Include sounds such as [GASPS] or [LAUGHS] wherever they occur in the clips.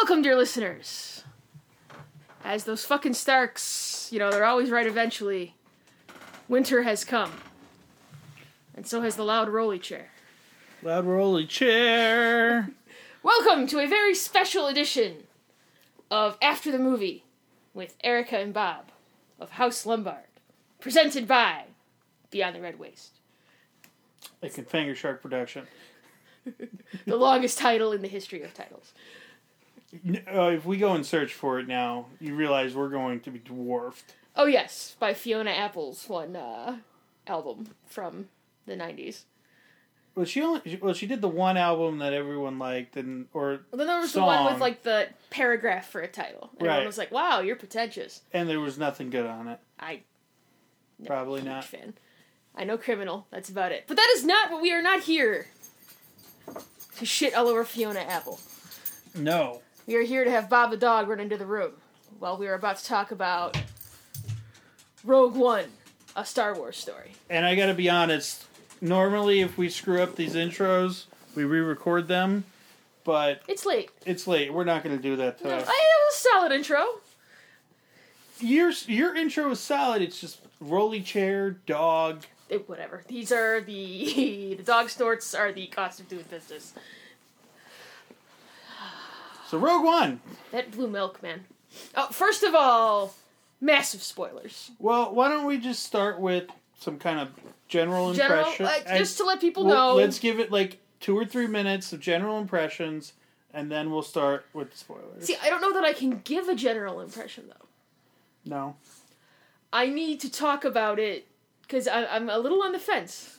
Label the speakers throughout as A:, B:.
A: Welcome, dear listeners. As those fucking Starks, you know, they're always right eventually. Winter has come. And so has the loud rolly chair.
B: Loud rolly chair. [LAUGHS]
A: Welcome to a very special edition of After the Movie with Erica and Bob of House Lombard. Presented by Beyond the Red Waste.
B: Like in Finger Shark production. [LAUGHS]
A: The longest title in the history of titles.
B: Uh, if we go and search for it now, you realize we're going to be dwarfed.
A: Oh, yes, by Fiona Apple's one uh, album from the 90s.
B: Well, she only well she did the one album that everyone liked, and or
A: Well, then there was the one with like the paragraph for a title. And everyone was like, "Wow, you're pretentious."
B: and there was nothing good on it.
A: I no,
B: Probably not.
A: fan. I know criminal. That's about it. But that is not what we are not here to shit all over Fiona Apple.
B: No,
A: We are here to have Bob the dog run into the room while we are about to talk about Rogue One, a Star Wars story.
B: and I got to be honest. Normally, if we screw up these intros, we re-record them, but
A: It's late.
B: it's late. We're not to do that
A: No, I,
B: today.
A: it was a solid intro.
B: Your your intro is solid. It's just rolly chair, dog.
A: It, whatever. These are the [LAUGHS] the dog snorts are the cost of doing business.
B: So Rogue One.
A: That blue milk, man. Oh, first of all, massive spoilers.
B: Well, why don't we just start with some kind of general
A: General,
B: impression?
A: uh, just to let people
B: well,
A: know.
B: Let's give it like two or three minutes of general impressions, and then we'll start with the spoilers.
A: See, I don't know that I can give a general impression though.
B: no,
A: I need to talk about it because I'm a little on the fence.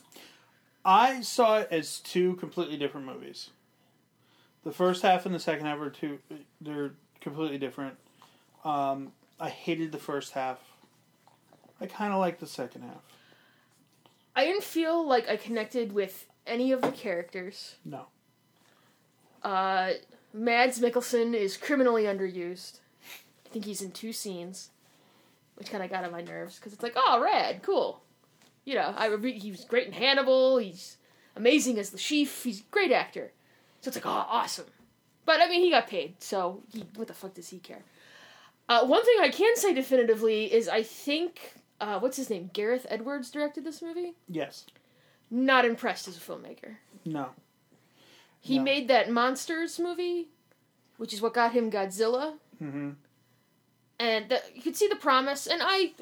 B: I saw it as two completely different movies. The first half and the second half are two. They're completely different. Um, I hated the first half. I kind of like the second half.
A: I didn't feel like I connected with any of the characters.
B: No.
A: Uh, Mads Mikkelsen is criminally underused. I think he's in two scenes, which kind of got on my nerves because it's like, oh, rad, cool. You know, I re- he was great in Hannibal. He's amazing as the chief. He's a great actor. So it's like, oh, awesome. But I mean, he got paid, so he, what the fuck does he care? Uh, one thing I can say definitively is I think uh, what's his name? Gareth Edwards directed this movie.
B: Yes.
A: Not impressed as a filmmaker.
B: No.
A: He
B: No.
A: made that monsters movie, which is what got him Godzilla,
B: Mm-hmm.
A: and the, you could see the promise. And I,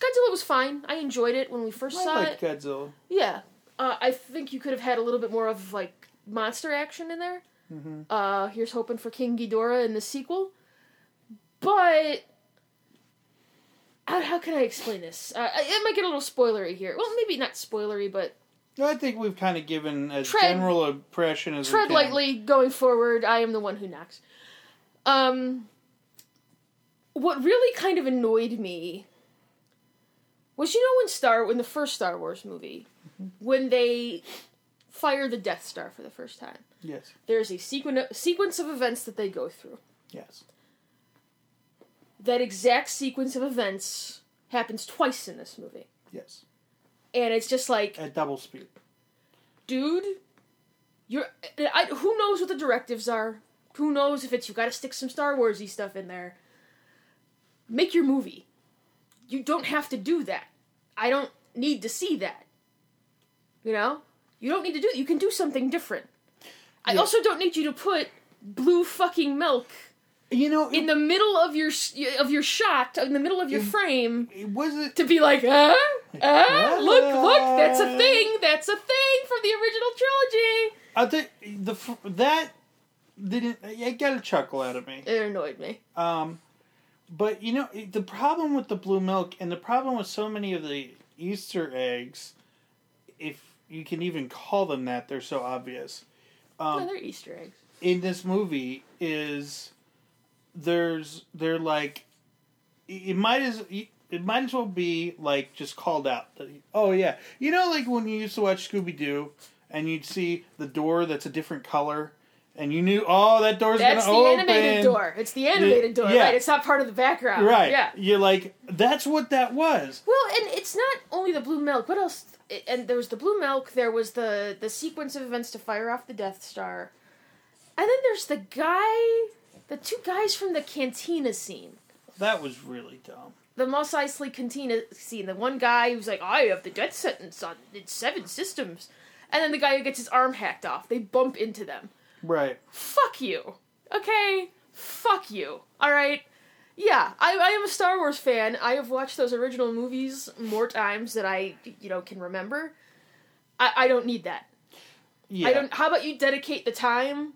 A: Godzilla was fine. I enjoyed it when we first
B: I
A: saw
B: like
A: it.
B: Godzilla.
A: Yeah, uh, I think you could have had a little bit more of like monster action in there.
B: Mm-hmm.
A: Uh, here's hoping for King Ghidorah in the sequel, but. How, how can I explain this? Uh, it might get a little spoilery here. Well, maybe not spoilery, but
B: I think we've kind of given as
A: Tread-
B: general impression as
A: tread
B: we can.
A: lightly going forward. I am the one who knocks. Um, what really kind of annoyed me was you know when Star when the first Star Wars movie when they fire the Death Star for the first time.
B: Yes.
A: There's a sequen- sequence of events that they go through.
B: Yes.
A: That exact sequence of events happens twice in this movie,
B: Yes.
A: and it's just like
B: At double speed.
A: dude, you're. I, who knows what the directives are? Who knows if it's you got to stick some Star Warsy stuff in there? Make your movie. You don't have to do that. I don't need to see that. You know, you don't need to do. It. You can do something different. I
B: Yeah.
A: also don't need you to put blue fucking milk
B: You know,
A: in the middle of your s- of your shot, in the middle of your
B: It-
A: frame,
B: it wasn't.
A: to be like, uh, uh, look, look, that's a thing, that's a thing from the original trilogy.
B: I think the f- that didn't. It got a chuckle out of me.
A: It annoyed me.
B: Um, but you know the problem with the blue milk and the problem with so many of the Easter eggs, if you can even call them that, they're so obvious. Um,
A: they're Easter eggs.
B: in this movie is there's they're like it might as it might as well be like just called out. Oh yeah, you know like when you used to watch Scooby Doo and you'd see the door that's a different color and you knew oh that door's
A: That's
B: gonna open.
A: That's the animated door. It's the animated door,
B: yeah.
A: right? It's not part of the background.
B: Right.
A: Yeah.
B: You're like that's what that was.
A: Well, and it's not only the blue milk. What else? And there was the blue milk. There was the the sequence of events to fire off the Death Star, and then there's the guy The two guys from the cantina scene.
B: That was really dumb.
A: The Mos Eisley cantina scene. The one guy who's like, I have the death sentence on in seven systems. And then the guy who gets his arm hacked off. They bump into them.
B: Right.
A: Fuck you. Okay? Fuck you. Alright? Yeah, I, I am a Star Wars fan. I have watched those original movies more times than I, you know, can remember. I, I don't need that.
B: Yeah.
A: I don't. How about you dedicate the time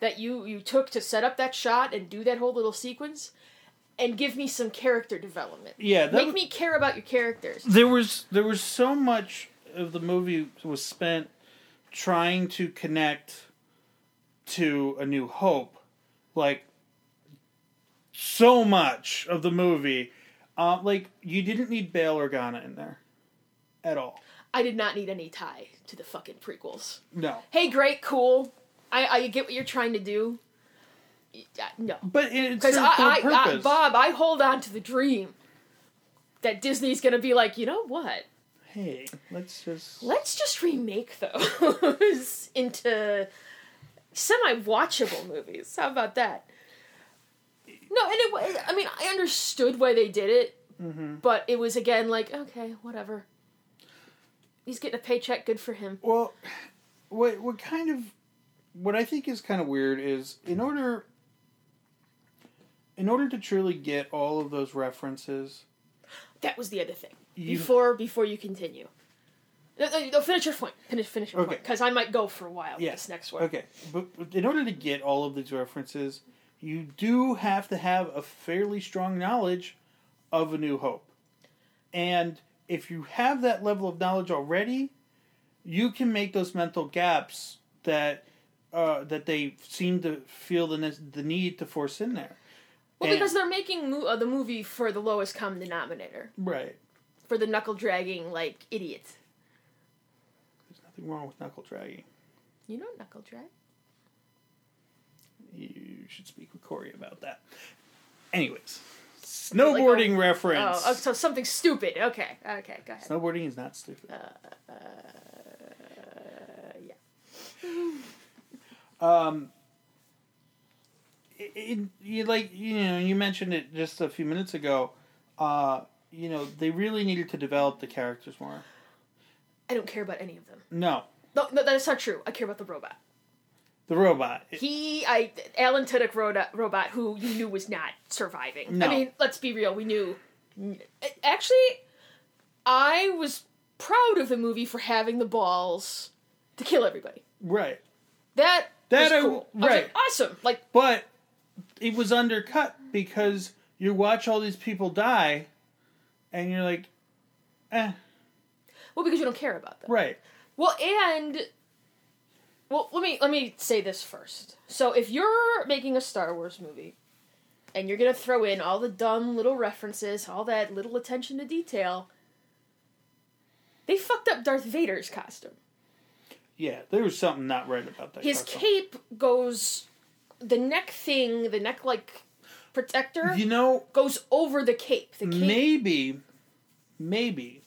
A: that you you took to set up that shot and do that whole little sequence, and give me some character development.
B: Yeah. That
A: Make
B: was-
A: me care about your characters.
B: there was there was so much of the movie was spent trying to connect to a new hope like so much of the movie uh, like you didn't need Bail Organa in there at all
A: I did not need any tie to the fucking prequels.
B: no
A: Hey, great, cool. I I get what you're trying to do. Yeah, No,
B: but it
A: because I, I, I Bob, I hold on to the dream that Disney's gonna be like, you know what?
B: hey let's just
A: Let's just remake those [LAUGHS] into semi-watchable movies. How about that? No, and it. I mean, I understood why they did it,
B: Mm-hmm.
A: but it was again like, okay, whatever. He's getting a paycheck. Good for him.
B: Well, what what kind of what I think is kind of weird is in order in order to truly get all of those references,
A: That was the other thing.
B: You-
A: Before before you continue, no, finish your point. Finish finish your
B: Okay.
A: point because I might go for a while with this next one.
B: okay, but in order to get all of these references, you do have to have a fairly strong knowledge of A New Hope, and if you have that level of knowledge already, you can make those mental gaps that. Uh, that they seem to feel the ne- the need to force in there,
A: Well,
B: And-
A: because they're making mo- uh, the movie for the lowest common denominator,
B: right.
A: for the knuckle dragging like idiot.
B: Nothing wrong with knuckle dragging.
A: You know knuckle drag.
B: You should speak with Corey about that. Anyways, snowboarding reference.
A: Oh, oh, so something stupid. Okay, okay, go ahead.
B: Snowboarding is not stupid.
A: Uh, yeah. [LAUGHS]
B: Um, it, it, you like you know you mentioned it just a few minutes ago. Uh, you know they really needed to develop the characters more.
A: I don't care about any of them.
B: No,
A: No, no, that's not true. I care about the robot.
B: the robot.
A: He, I, Alan Tudyk robot, robot, who you knew was not surviving.
B: No.
A: I mean, let's be real. We knew. Actually, I was proud of the movie for having the balls to kill everybody.
B: right,
A: That
B: That I-
A: was cool. I was
B: right.
A: like, awesome. Like,
B: but it was undercut because you watch all these people die, and you're like, eh,
A: well, because you don't care about them.
B: right.
A: Well, and well, let me let me say this first. So, if you're making a Star Wars movie and you're going to throw in all the dumb little references, all that little attention to detail, they fucked up Darth Vader's costume.
B: Yeah, there was something not right about that.
A: His
B: costume.
A: cape goes the neck thing, the neck like protector
B: You know,
A: goes over the cape. The cape
B: maybe, maybe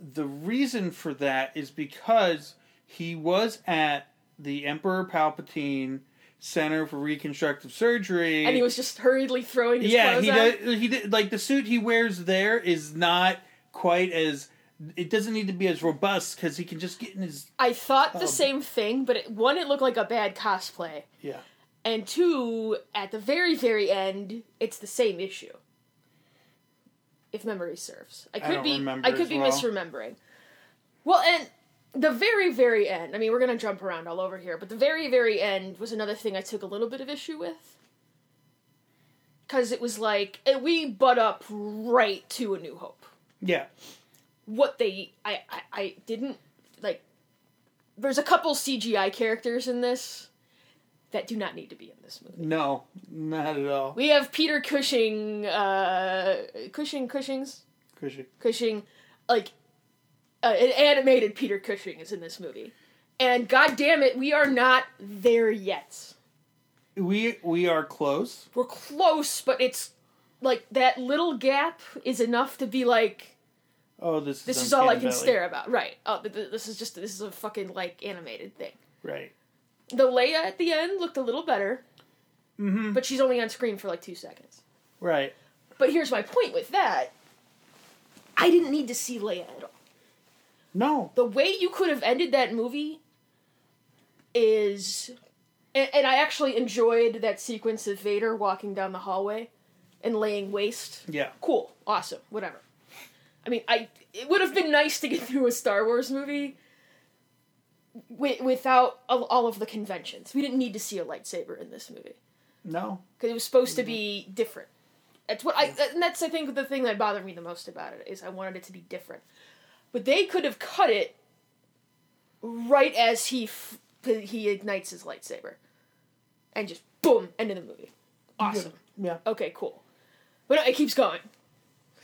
B: the reason for that is because he was at the Emperor Palpatine Center for Reconstructive Surgery,
A: and he was just hurriedly throwing his
B: yeah,
A: clothes
B: he does. He did like the suit he wears there is not quite as. It doesn't need to be as robust because he can just get in his
A: I thought the
B: Um,
A: same thing, but it, one, it looked like a bad cosplay.
B: yeah.
A: And two, at the very, very end, it's the same issue. If memory serves, I could
B: don't
A: be I could be
B: well.
A: misremembering. Well, and the very, very end. I mean, we're gonna jump around all over here, but the very, very end was another thing I took a little bit of issue with. Because it was like eh, we butt up right to A New Hope.
B: Yeah,
A: What they I I, I didn't like. There's a couple CGI characters in this that do not need to be in this movie.
B: no, not at all.
A: We have Peter Cushing, uh, Cushing, Cushing's,
B: Cushing,
A: Cushing, like, uh, an animated Peter Cushing is in this movie. And god damn it, we are not there yet.
B: We we are close.
A: We're close, but it's like that little gap is enough to be like,
B: Oh, this is
A: this is all I can
B: Valley.
A: stare about. Right. Oh, th- th- this is just, this is a fucking, like, animated thing.
B: Right.
A: The Leia at the end looked a little better.
B: Mm-hmm.
A: but she's only on screen for like two seconds.
B: Right.
A: But here's my point with that. I didn't need to see Leia at all.
B: No.
A: The way you could have ended that movie is. And, and I actually enjoyed that sequence of Vader walking down the hallway and laying waste.
B: Yeah.
A: Cool. Awesome. Whatever. I mean, I it would have been nice to get through a Star Wars movie wi- without all of the conventions. We didn't need to see a lightsaber in this movie
B: No.
A: because it was supposed to be different. That's what I. And that's I think the thing that bothered me the most about it is I wanted it to be different, but they could have cut it right as he f- he ignites his lightsaber, and just boom, end of the movie. Awesome.
B: Yeah.
A: Okay, cool. But no, it keeps going.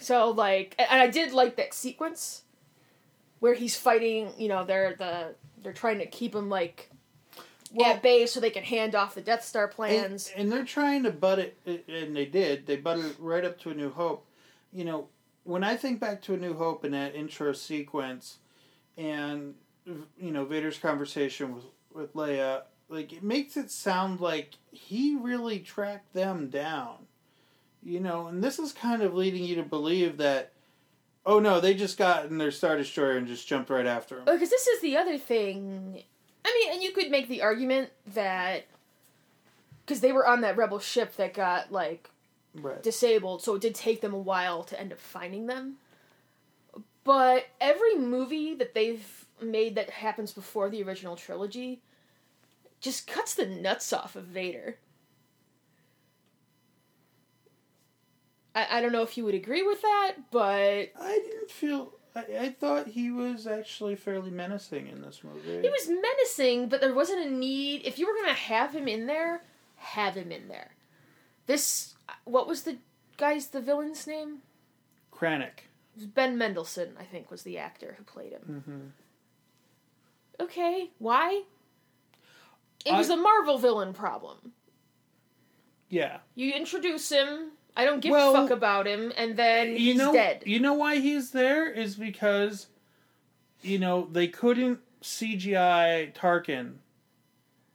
A: So like, and I did like that sequence where he's fighting. You know, they're the they're trying to keep him like
B: Well-
A: at bay so they can hand off the Death Star plans.
B: And, and they're trying to butt it, and they did. They butted it right up to A New Hope. You know, when I think back to A New Hope in that intro sequence, and you know Vader's conversation with with Leia, like it makes it sound like he really tracked them down. You know, and this is kind of leading you to believe that. Oh no! They just got in their star destroyer and just jumped right after him.
A: Oh, because this is the other thing. I mean, and you could make the argument that because they were on that rebel ship that got like
B: Right.
A: disabled, so it did take them a while to end up finding them. But every movie that they've made that happens before the original trilogy just cuts the nuts off of Vader. I, I don't know if you would agree with that, but
B: I didn't feel. I, I thought he was actually fairly menacing in this movie.
A: He was menacing, but there wasn't a need. If you were gonna have him in there, have him in there. This, what was the guy's the villain's name?
B: Krennic.
A: It was Ben Mendelsohn, I think, was the actor who played him.
B: Mm-hmm.
A: Okay, why? It was
B: I-
A: a Marvel villain problem.
B: Yeah.
A: You introduce him. I don't give
B: Well,
A: a fuck about him, and then
B: you
A: he's
B: know,
A: dead.
B: You know why he's there is because, you know, they couldn't CGI Tarkin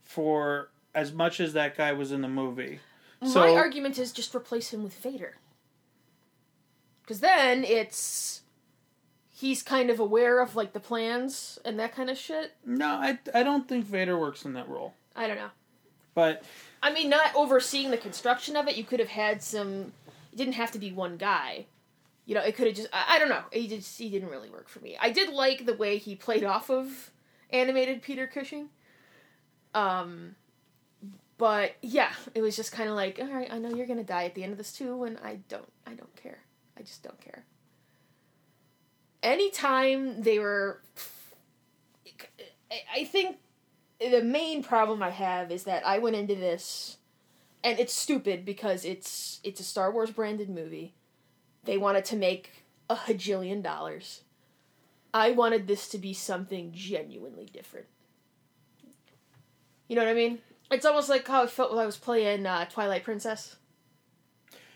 B: for as much as that guy was in the movie.
A: My
B: So
A: argument is just replace him with Vader. Because then it's he's kind of aware of like the plans and that kind of shit.
B: no, I I don't think Vader works in that role.
A: I don't know.
B: But
A: I mean, not overseeing the construction of it. You could have had some. It didn't have to be one guy. You know, it could have just. I, I don't know. He just he didn't really work for me. I did like the way he played off of animated Peter Cushing. Um, but yeah, it was just kind of like, all right, I know you're gonna die at the end of this too, and I don't. I don't care. I just don't care. Anytime they were, I- I think the main problem I have is that I went into this, and it's stupid because it's it's a Star Wars branded movie. They wanted to make a hajillion dollars. I wanted this to be something genuinely different. You know what I mean? It's almost like how I felt when I was playing uh, Twilight Princess,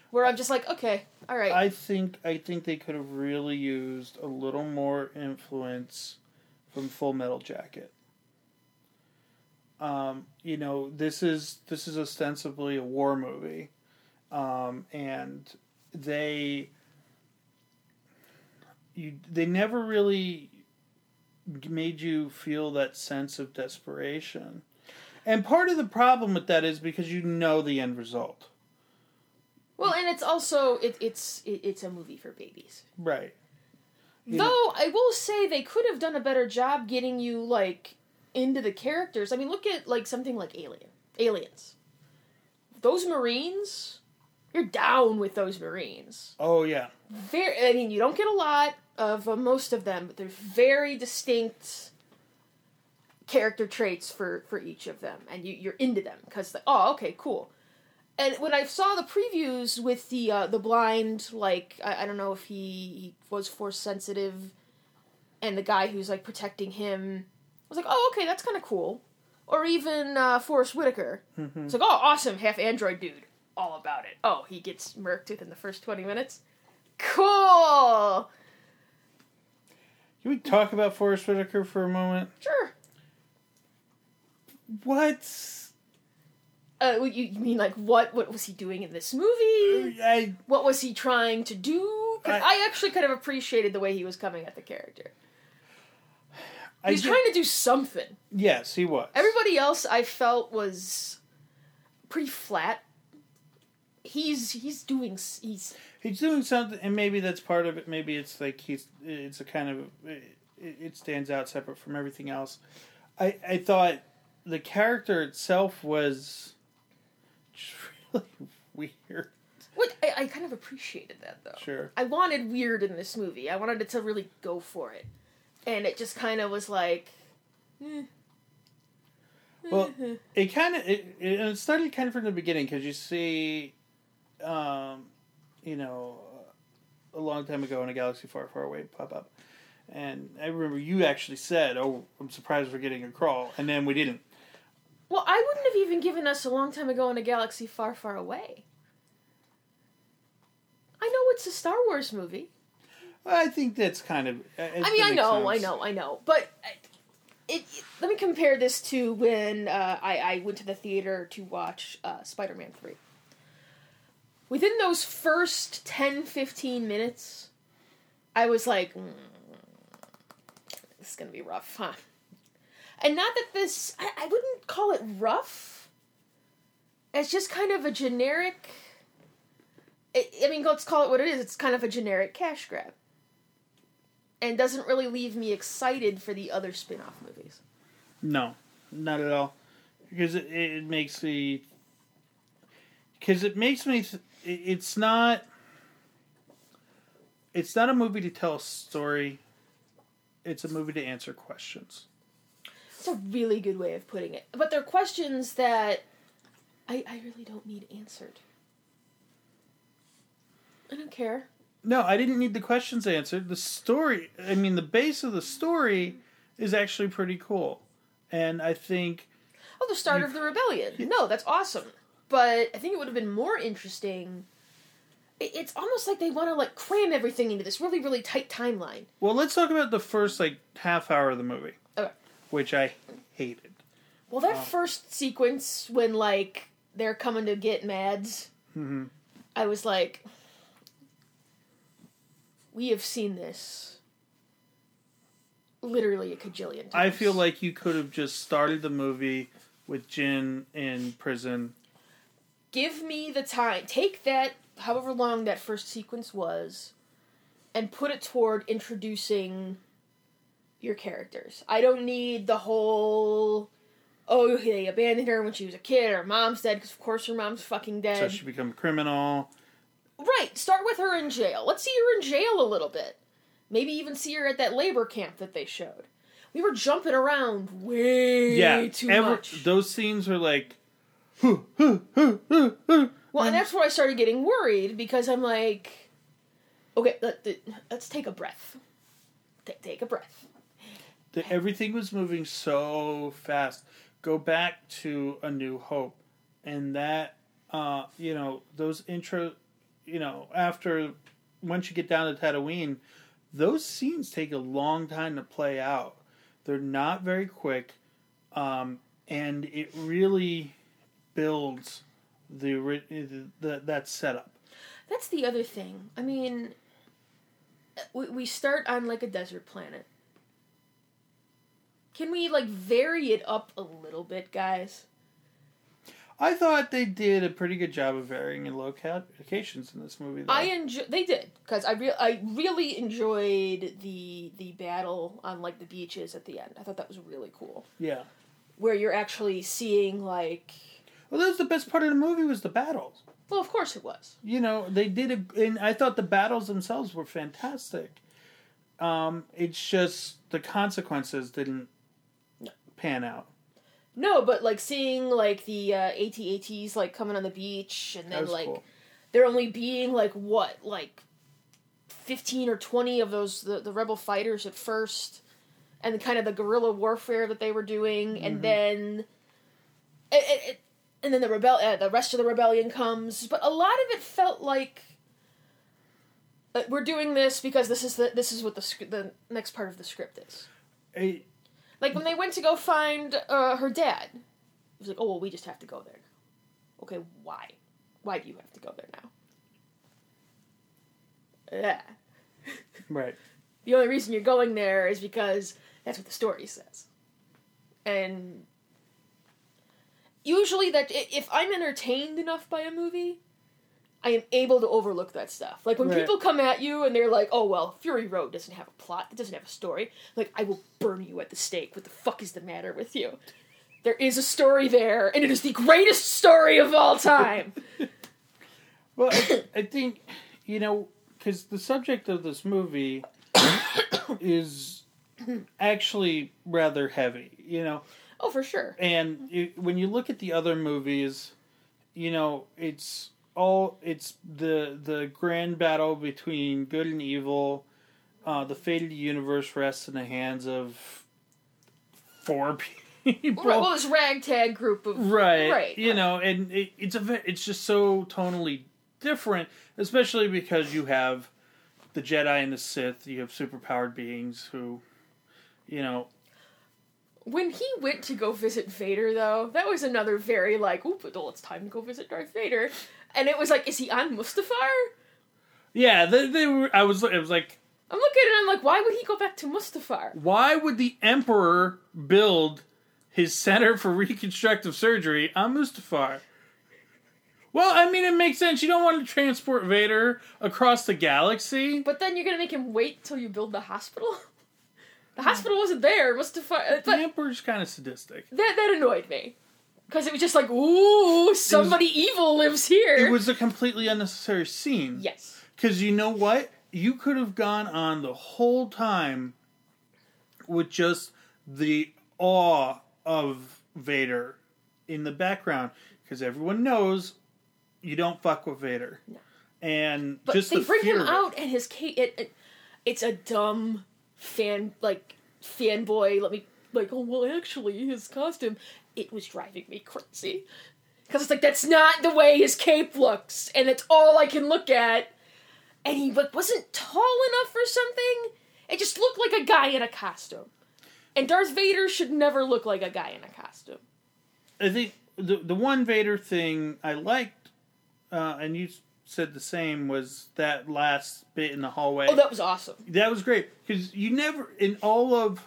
A: where I'm just like, okay, all right.
B: I think I think they could have really used a little more influence from Full Metal Jacket. Um, you know, this is this is ostensibly a war movie, um, and they you they never really made you feel that sense of desperation. And part of the problem with that is because you know the end result.
A: well, and it's also it, it's it, it's a movie for babies.
B: Right. You
A: Though I will say they could have done a better job getting you like into the characters. I mean, look at like something like Alien, Aliens. Those Marines, you're down with those Marines.
B: Oh yeah.
A: Very, I mean, you don't get a lot of uh, most of them, but there's very distinct character traits for for each of them, and you you're into them because the oh okay cool. And when I saw the previews with the uh, the blind, like I, I don't know if he, he was force sensitive, and the guy who's like protecting him, was like, oh okay, that's kind of cool. Or even uh, Forest Whitaker,
B: Mhm.
A: it's like oh awesome, half android dude, all about it. Oh he gets murked within the first twenty minutes. Cool.
B: Can we talk about Forest Whitaker for a moment?
A: Sure.
B: What?
A: Uh, you, you mean like what? What was he doing in this movie?
B: I
A: What was he trying to do?
B: I-
A: I, actually kind of appreciated the way he was coming at the character. He's
B: did-
A: trying to do something.
B: yes, he was.
A: Everybody else I felt was pretty flat. He's he's doing he's
B: he's doing something, and maybe that's part of it. Maybe it's like he's it's a kind of it, it stands out separate from everything else. I I thought the character itself was just [LAUGHS] really weird.
A: what I, I kind of appreciated that though.
B: Sure.
A: I wanted weird in this movie. I wanted it to really go for it, and it just kind of was like. eh.
B: Well, it kind of it, it, started kind of from the beginning because you see, um, you know, a long time ago in a galaxy far, far away pop up, and I remember you actually said, "Oh, I'm surprised we're getting a crawl," and then we didn't.
A: Well, I wouldn't have even given us a long time ago in a galaxy far, far away. I know it's a Star Wars movie.
B: I think that's kind of.
A: I mean, I know, I know, I know, but it, it- Let me compare this to when uh, I, I went to the theater to watch uh, Spider-Man Three. Within those first 10, 15 minutes, I was like, mm, "This is gonna be rough, huh?" And not that this, I, I wouldn't call it rough. It's just kind of a generic. I mean, let's call it what it is. It's kind of a generic cash grab and doesn't really leave me excited for the other spin-off movies.
B: No, not at all, because it, it makes me. Because it makes me. Th- it's not. It's not a movie to tell a story. It's a movie to answer questions.
A: It's a really good way of putting it. But they're questions that I, I really don't need answered. I don't care.
B: No, I didn't need the questions answered. The story, I mean, the base of the story is actually pretty cool. And I think,
A: Oh, the start of the rebellion. No, that's awesome. But I think it would have been more interesting. It's almost like they want to like cram everything into this really, really tight timeline.
B: well, let's talk about the first, like, half hour of the movie,
A: Okay.
B: which I hated.
A: Well, that first sequence when like they're coming to get Mads,
B: hmm
A: I was like, we have seen this literally a cajillion times.
B: I feel like you could have just started the movie with Jyn in prison.
A: give me the time. Take that, however long that first sequence was, and put it toward introducing your characters. I don't need the whole. Oh, they abandoned her when she was a kid. Her mom's dead because, of course, her mom's fucking dead.
B: So she become a criminal.
A: Right, start with her in jail. Let's see her in jail a little bit. Maybe even see her at that labor camp that they showed. We were jumping around way
B: Yeah,
A: too
B: ever-
A: much.
B: those scenes were like.
A: Well, and [LAUGHS] that's where I started getting worried because I'm like, okay, let, us take a breath. Ta- take a breath.
B: The- everything was moving so fast. Go back to A New Hope, and that, uh, you know, those intro, you know, after once you get down to Tatooine, those scenes take a long time to play out. They're not very quick, um, and it really builds the, the, that setup.
A: That's the other thing. I mean, we, we start on like a desert planet. Can we like vary it up a little bit, guys?
B: I thought they did a pretty good job of varying in loca- locations in this movie. Though.
A: I enjoy. They did because I re- I really enjoyed the the battle on like the beaches at the end. I thought that was really cool.
B: yeah.
A: Where you're actually seeing like,
B: Well, that was the best part of the movie was the battles.
A: well, of course it was.
B: You know, they did a, and I thought the battles themselves were fantastic. Um, it's just the consequences didn't
A: No.
B: pan out.
A: No, but like seeing like the uh, AT-ATs like coming on the beach, and then like
B: cool.
A: there only being like what like fifteen or twenty of those the, the rebel fighters at first, and kind of the guerrilla warfare that they were doing, and
B: Mhm.
A: then it, it, it- and then the rebel uh, the rest of the rebellion comes, but a lot of it felt like. uh, We're doing this because this is the this is what the the next part of the script is.
B: It-
A: Like when they went to go find uh, her dad, it was like, oh well, we just have to go there. Okay, why? Why do you have to go there now? Yeah. [LAUGHS]
B: Right.
A: The only reason you're going there is because that's what the story says. And usually that if I'm entertained enough by a movie, I am able to overlook that stuff. Like when
B: Right.
A: people come at you and they're like, "Oh well, Fury Road doesn't have a plot, it doesn't have a story." Like I will burn you at the stake. What the fuck is the matter with you? There is a story there, and it is the greatest story of all time. [LAUGHS]
B: Well, I, I think you know because the subject of this movie [COUGHS] is actually rather heavy. You know,
A: oh, for sure.
B: and it, when you look at the other movies, you know it's all it's the the grand battle between good and evil. Uh, the fate of the universe rests in the hands of four [LAUGHS] people.
A: Right, well, this ragtag group of
B: right
A: right,
B: you
A: right.
B: know and it, it's a it's just so tonally different especially because you have the jedi and the sith you have superpowered beings who you know
A: When he went to go visit Vader, though, that was another very like, "Oop, well, it's time to go visit Darth Vader," and it was like, "Is he on Mustafar?"
B: yeah they, they were i was it was like
A: I'm looking at and I'm like, "Why would he go back to Mustafar?"
B: why would the emperor build his center for [LAUGHS] reconstructive surgery on mustafar well i mean it makes sense you don't want to transport vader across the galaxy
A: But then you're gonna make him wait till you build the hospital. [LAUGHS] The hmm. hospital wasn't there. Mustafar, uh,
B: the
A: but
B: emperor's kind of sadistic
A: that that annoyed me because it was just like, "Ooh, somebody evil lives here."
B: it was a completely unnecessary scene
A: yes,
B: Because you know what? You could have gone on the whole time with just the awe of Vader in the background. Because everyone knows you don't fuck with Vader.
A: No.
B: And
A: but
B: just
A: they
B: the
A: bring him out and his case. It, it, it's a dumb fan like fanboy. Let me like. Oh well, actually, his costume. It was driving me crazy because it's like that's not the way his cape looks, and it's all I can look at. And he like wasn't tall enough or something. It just looked like a guy in a costume. And Darth Vader should never look like a guy in a costume.
B: I think the the one Vader thing I liked, uh, and you said the same, was that last bit in the hallway.
A: Oh, that was awesome.
B: That was great because you never in all of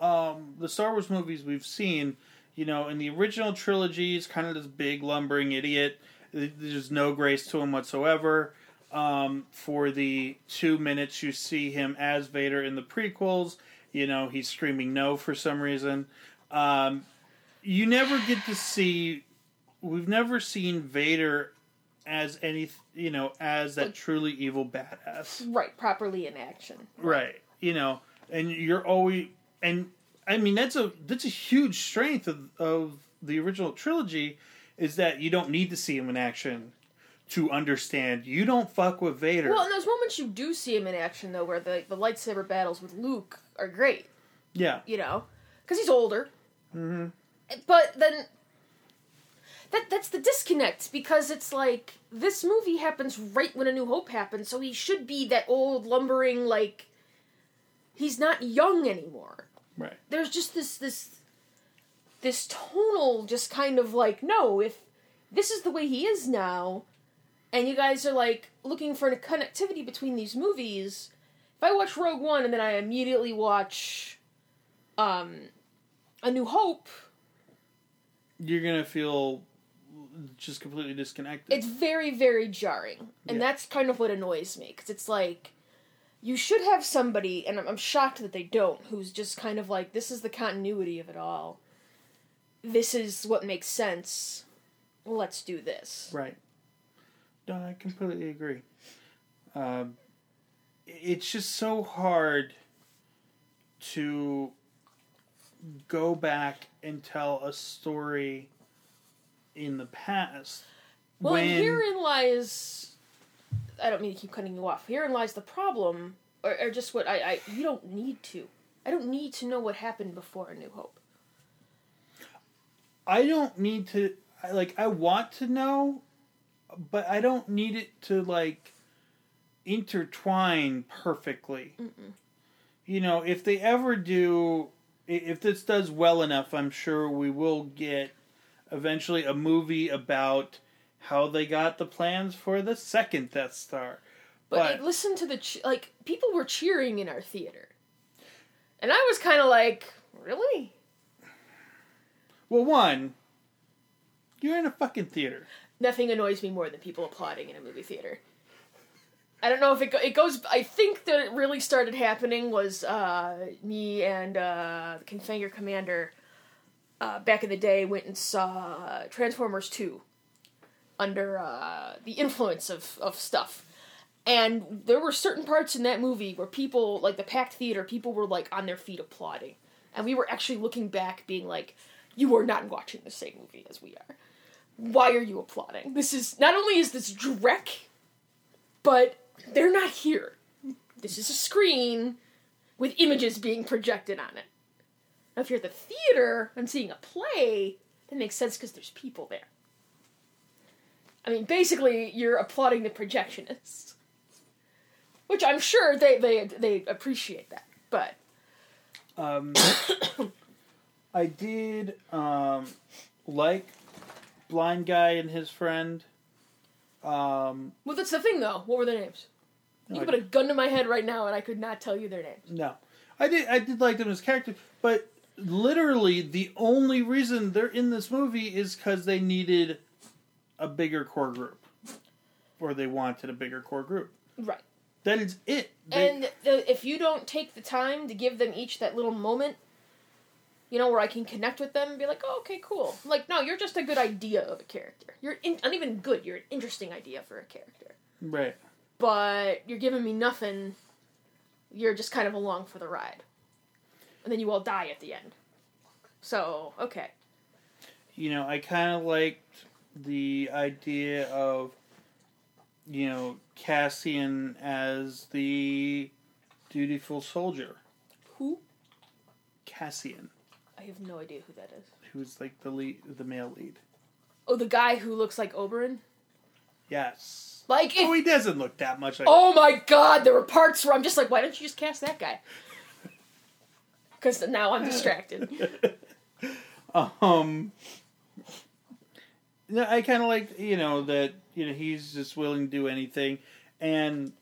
B: um, the Star Wars movies we've seen, you know, in the original trilogy, he's kind of this big lumbering idiot. There's no grace to him whatsoever. Um, for the two minutes you see him as Vader in the prequels, you know, he's screaming no for some reason. Um, you never get to see. We've never seen Vader as any, you know, as that truly evil badass.
A: Right, properly in action.
B: Right. You know, and you're always and I mean that's a that's a huge strength of of the original trilogy is that you don't need to see him in action to understand. You don't fuck with Vader.
A: Well, in those moments you do see him in action, though, where the the lightsaber battles with Luke are great.
B: yeah.
A: You know, because he's older.
B: hmm
A: But then that that's the disconnect because it's like this movie happens right when A New Hope happens, so he should be that old lumbering like. He's not young anymore.
B: Right.
A: There's just this this this tonal just kind of like no if this is the way he is now and you guys are like looking for a connectivity between these movies if i watch rogue one and then i immediately watch um a new hope
B: You're gonna feel just completely disconnected.
A: it's very very jarring and
B: Yeah.
A: that's kind of what annoys me because it's like you should have somebody and I'm, I'm shocked that they don't who's just kind of like this is the continuity of it all this is what makes sense let's do this
B: Right. No, I completely agree. Um, it's just so hard to go back and tell a story in the past
A: well
B: when
A: and herein lies i don't mean to keep cutting you off herein lies the problem or, or just what I, I you don't need to i don't need to know what happened before a new hope
B: I don't need to I, like I want to know but I don't need it to like intertwine perfectly.
A: Mm-mm.
B: You know, if they ever do if this does well enough, I'm sure we will get eventually a movie about how they got the plans for the second Death Star.
A: But,
B: But-
A: listen to the ch- like people were cheering in our theater, and I was kind of like, really?
B: Well, one, you're in a fucking theater.
A: Nothing annoys me more than people applauding in a movie theater. I don't know if it go- it goes. I think that it really started happening was uh, me and uh, the Commander uh, back in the day went and saw Transformers Two under uh, the influence of of stuff. And there were certain parts in that movie where people, like the packed theater, people were like on their feet applauding. And we were actually looking back, being like, you are not watching the same movie as we are. Why are you applauding? This is, not only is this Drek, but they're not here. This is a screen with images being projected on it. Now, if you're at the theater and seeing a play, that makes sense because there's people there. I mean, basically, you're applauding the projectionists, which I'm sure they they they appreciate that. But
B: Um, [COUGHS] I did um, like Blind Guy and his friend. Um,
A: well, that's the thing, though. What were their names? You could put a gun to my head right now, and I could not tell you their names.
B: no, I did. I did like them as characters, but literally the only reason they're in this movie is because they needed a bigger core group, or they wanted a bigger core group.
A: Right.
B: That is it. They-
A: And the, if you don't take the time to give them each that little moment, you know, where I can connect with them and be like, oh, okay, cool. Like, no, you're just a good idea of a character. You're in, not even good. You're an interesting idea for a character.
B: right.
A: But you're giving me nothing. You're just kind of along for the ride. And then you all die at the end. So, okay.
B: you know, I kind of liked the idea of, you know, Cassian as the dutiful soldier.
A: Who?
B: Cassian,
A: I have no idea who that is.
B: who's like the lead, the male lead.
A: Oh, the guy who looks like Oberyn.
B: Yes.
A: Like, if
B: Oh, he doesn't look that much like.
A: Oh my god, there were parts where I'm just like, why don't you just cast that guy? [LAUGHS] Because now I'm distracted. [LAUGHS]
B: Um. No, I kind of like you know that you know he's just willing to do anything, and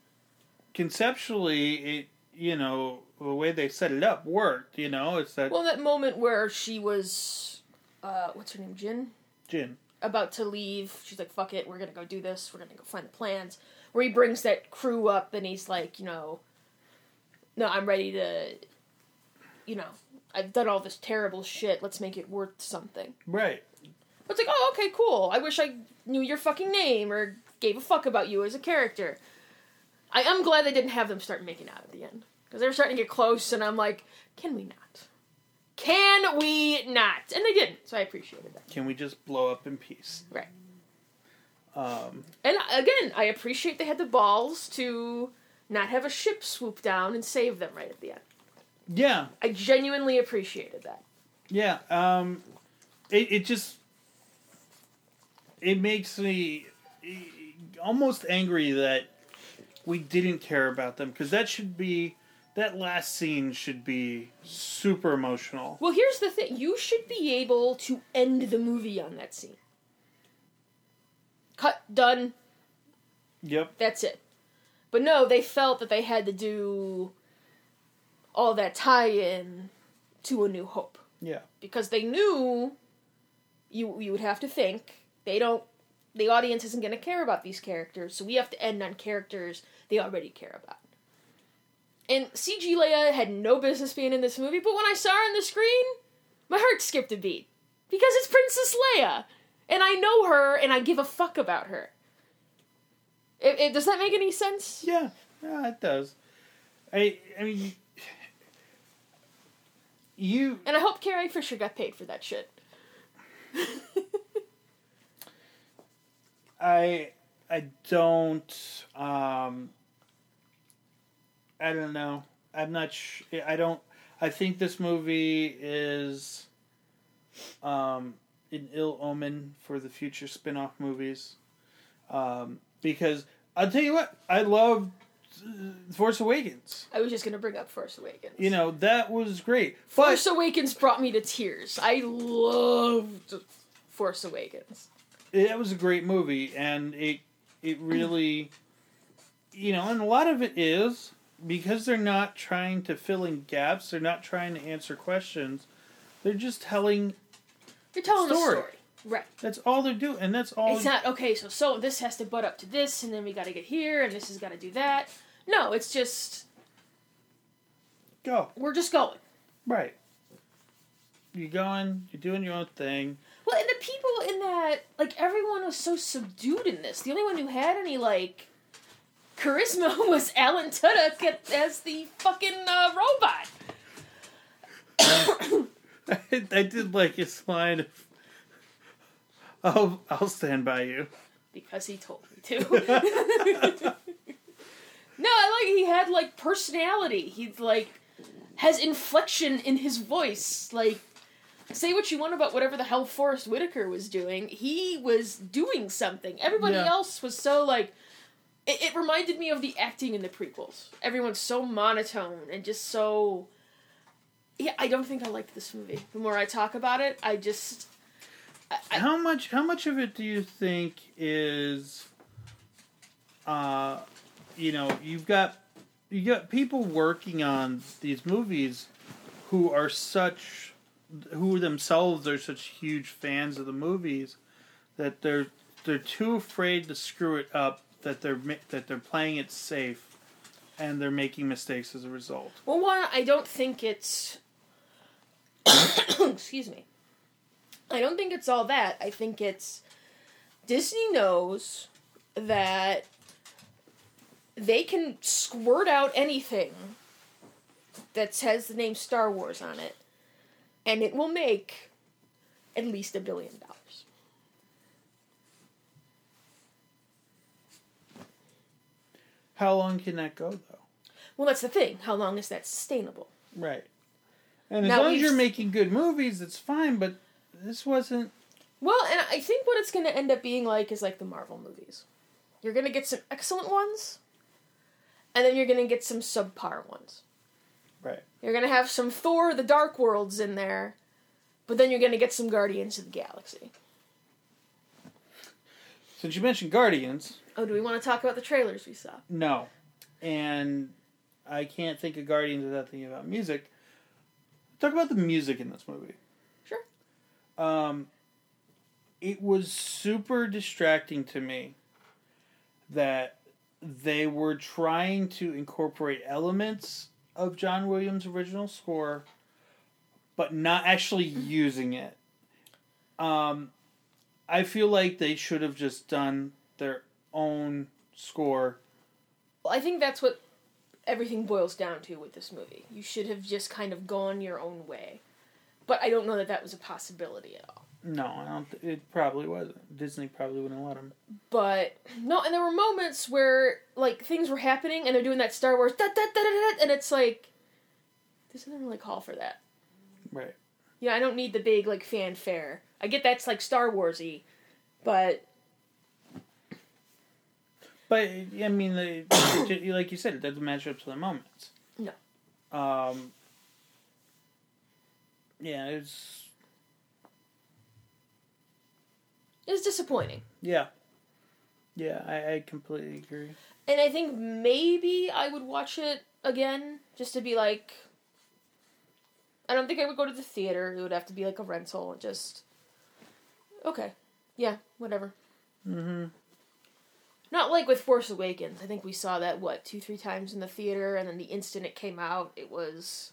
B: conceptually, it you know the way they set it up worked. You know, it's that
A: Well, that moment where she was, uh, what's her name, Jyn,
B: Jyn.
A: about to leave. She's like, "Fuck it, we're gonna go do this. We're gonna go find the plans." Where he brings that crew up, and he's like, you know, no, I'm ready to, you know, I've done all this terrible shit. Let's make it worth something.
B: Right.
A: It's like, oh, okay, cool. I wish I knew your fucking name or gave a fuck about you as a character. I am glad they didn't have them start making out at the end because they were starting to get close, and I'm like, can we not? Can we not? And they didn't, so I appreciated that.
B: Can we just blow up in peace?
A: Right.
B: Um,
A: And again, I appreciate they had the balls to not have a ship swoop down and save them right at the end.
B: yeah,
A: I genuinely appreciated that.
B: yeah. Um, it it just it makes me eh, almost angry that we didn't care about them because that should be that last scene should be super emotional.
A: Well, here's the thing you should be able to end the movie on that scene. Cut, done,
B: Yep.
A: that's it. But no, they felt that they had to do all that tie in to A New Hope.
B: Yeah.
A: Because they knew you you would have to think they don't the audience isn't going to care about these characters, so we have to end on characters they already care about. And CG Leia had no business being in this movie, but when I saw her on the screen, my heart skipped a beat. Because it's Princess Leia! And I know her, and I give a fuck about her. It, it, does that make any sense?
B: Yeah. Yeah, it does. I I mean you
A: And I hope Carrie Fisher got paid for that shit. [LAUGHS]
B: I I don't um I don't know. I'm not sh- I don't I think this movie is um an ill omen for the future spin-off movies. Um because I'll tell you what, I love uh, Force Awakens.
A: I was just gonna bring up Force Awakens.
B: You know, that was great.
A: Force Awakens brought me to tears. I loved Force Awakens.
B: It was a great movie, and it it really, you know, and a lot of it is because they're not trying to fill in gaps. They're not trying to answer questions. They're just telling.
A: You're telling
B: Story.
A: a story, right?
B: That's all they're doing, and that's all.
A: It's not okay. So so this has to butt up to this, and then we got to get here, and this has got to do that. No, it's just
B: go
A: we're just going.
B: right. You're going. You're doing your own thing.
A: Well, and the people in that, like everyone was so subdued in this. The only one who had any like charisma [LAUGHS] was Alan Tudyk as the fucking uh, robot. [COUGHS]
B: I, I did like his line of, "Oh, I'll stand by you."
A: because he told me to. [LAUGHS] no, I like he had like personality. He's like has inflection in his voice. Like say what you want about whatever the hell Forest Whitaker was doing. He was doing something. Everybody
B: Yeah.
A: else was so like it, it reminded me of the acting in the prequels. Everyone's so monotone and just so yeah, I don't think I liked this movie. The more I talk about it, I just I, I,
B: How much? How much of it do you think is, uh, you know, you've got you got people working on these movies who are such, who themselves are such huge fans of the movies that they're they're too afraid to screw it up that they're that they're playing it safe, and they're making mistakes as a result.
A: Well, one, I don't think it's. [COUGHS] Excuse me. I don't think it's all that. I think it's. Disney knows that they can squirt out anything that says the name Star Wars on it, and it will make at least a billion dollars.
B: How long can that go though?
A: Well, that's the thing. How long is that sustainable?
B: Right. And as
A: Now
B: long as you're making good movies, it's fine. But this wasn't.
A: Well, and I think what it's going to end up being like is like the Marvel movies. You're going to get some excellent ones, and then you're going to get some subpar ones. You're going to have some Thor: The Dark Worlds in there, but then you're going to get some Guardians of the Galaxy.
B: Since you mentioned Guardians,
A: Oh, do we want to talk about the trailers we saw?
B: no, and I can't think of Guardians without thinking about music. Talk about the music in this movie.
A: Sure.
B: Um, it was super distracting to me that they were trying to incorporate elements of John Williams' original score, but not actually using it. Um, I feel like they should have just done their own score.
A: Well, I think that's what everything boils down to with this movie. You should have just kind of gone your own way. But I don't know that that was a possibility at all.
B: No, I don't. Th- it probably wasn't. Disney probably wouldn't let him.
A: But no, and there were moments where like things were happening and they're doing that Star Wars da, da, da, da, da, and it's like this doesn't really call for that.
B: Right.
A: Yeah, I don't need the big like fanfare. I get that's like Star Warsy, but
B: But I mean, the, [COUGHS] like you said, it doesn't match up to the moments.
A: No.
B: Um. Yeah, it's
A: it's disappointing.
B: yeah, yeah. I, I completely agree.
A: And I think maybe I would watch it again just to be like. I don't think I would go to the theater. It would have to be like a rental. Just okay, yeah, whatever.
B: Mm-hmm.
A: Not like with Force Awakens. I think we saw that what two, three times in the theater, and then the instant it came out, it was.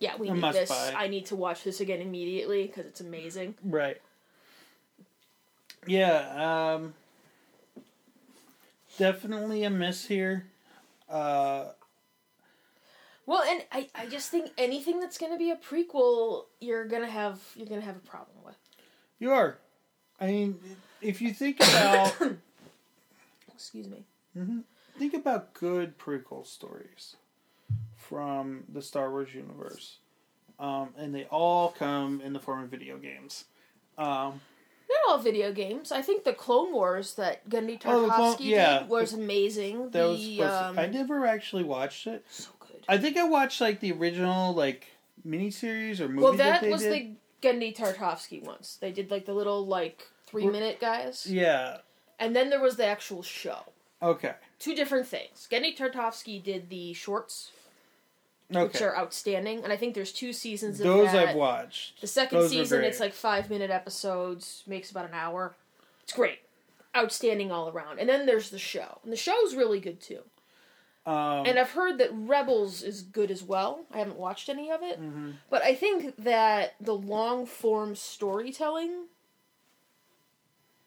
A: Yeah, we
B: A
A: need this.
B: buy.
A: I need to watch this again immediately because it's amazing.
B: Right. Yeah. Um. Definitely a miss here. Uh.
A: Well, and I, I just think anything that's gonna be a prequel, you're gonna have you're gonna have a problem with.
B: You are. I mean, if you think about [COUGHS]
A: Excuse me.
B: think about good prequel stories from the Star Wars universe, um, and they all come in the form of video games. Um,
A: Not all video games. I think the Clone Wars that Genndy
B: Oh, the Clone- yeah.
A: did was amazing.
B: that was
A: the
B: supposed
A: um,
B: I never actually watched it.
A: so good.
B: I think I watched like the original like miniseries or movie
A: Well,
B: that,
A: that was
B: did.
A: the Genndy Tartakovsky ones. They did like the little like three minute guys,
B: Yeah.
A: and then there was the actual show.
B: Okay.
A: Two different things. Genndy Tartakovsky did the shorts, which are outstanding, and I think there's two seasons of
B: Those
A: that.
B: I've watched.
A: The second
B: Those
A: season, it's like five minute episodes, makes about an hour. It's great. Outstanding all around. And then there's the show. And the show's really good too.
B: Um,
A: And I've heard that Rebels is good as well. I haven't watched any of it.
B: mhm.
A: But I think that the long form storytelling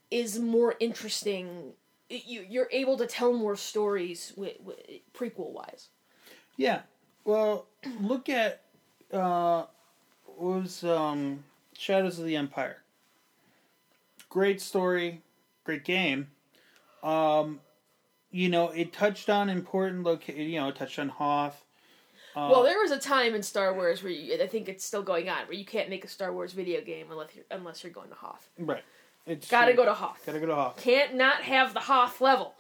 A: is more interesting. You, you're able to tell more stories wi- wi- prequel wise.
B: Yeah. Well, look at uh what was um Shadows of the Empire. Great story, great game. Um you know, it touched on important location, you know, it touched on Hoth. Uh,
A: Well, there was a time in Star Wars where you, I think it's still going on, where you can't make a Star Wars video game unless you're, unless you're going to Hoth.
B: right. It's
A: Gotta go to Hoth.
B: Gotta go to Hoth.
A: Can't not have the Hoth level.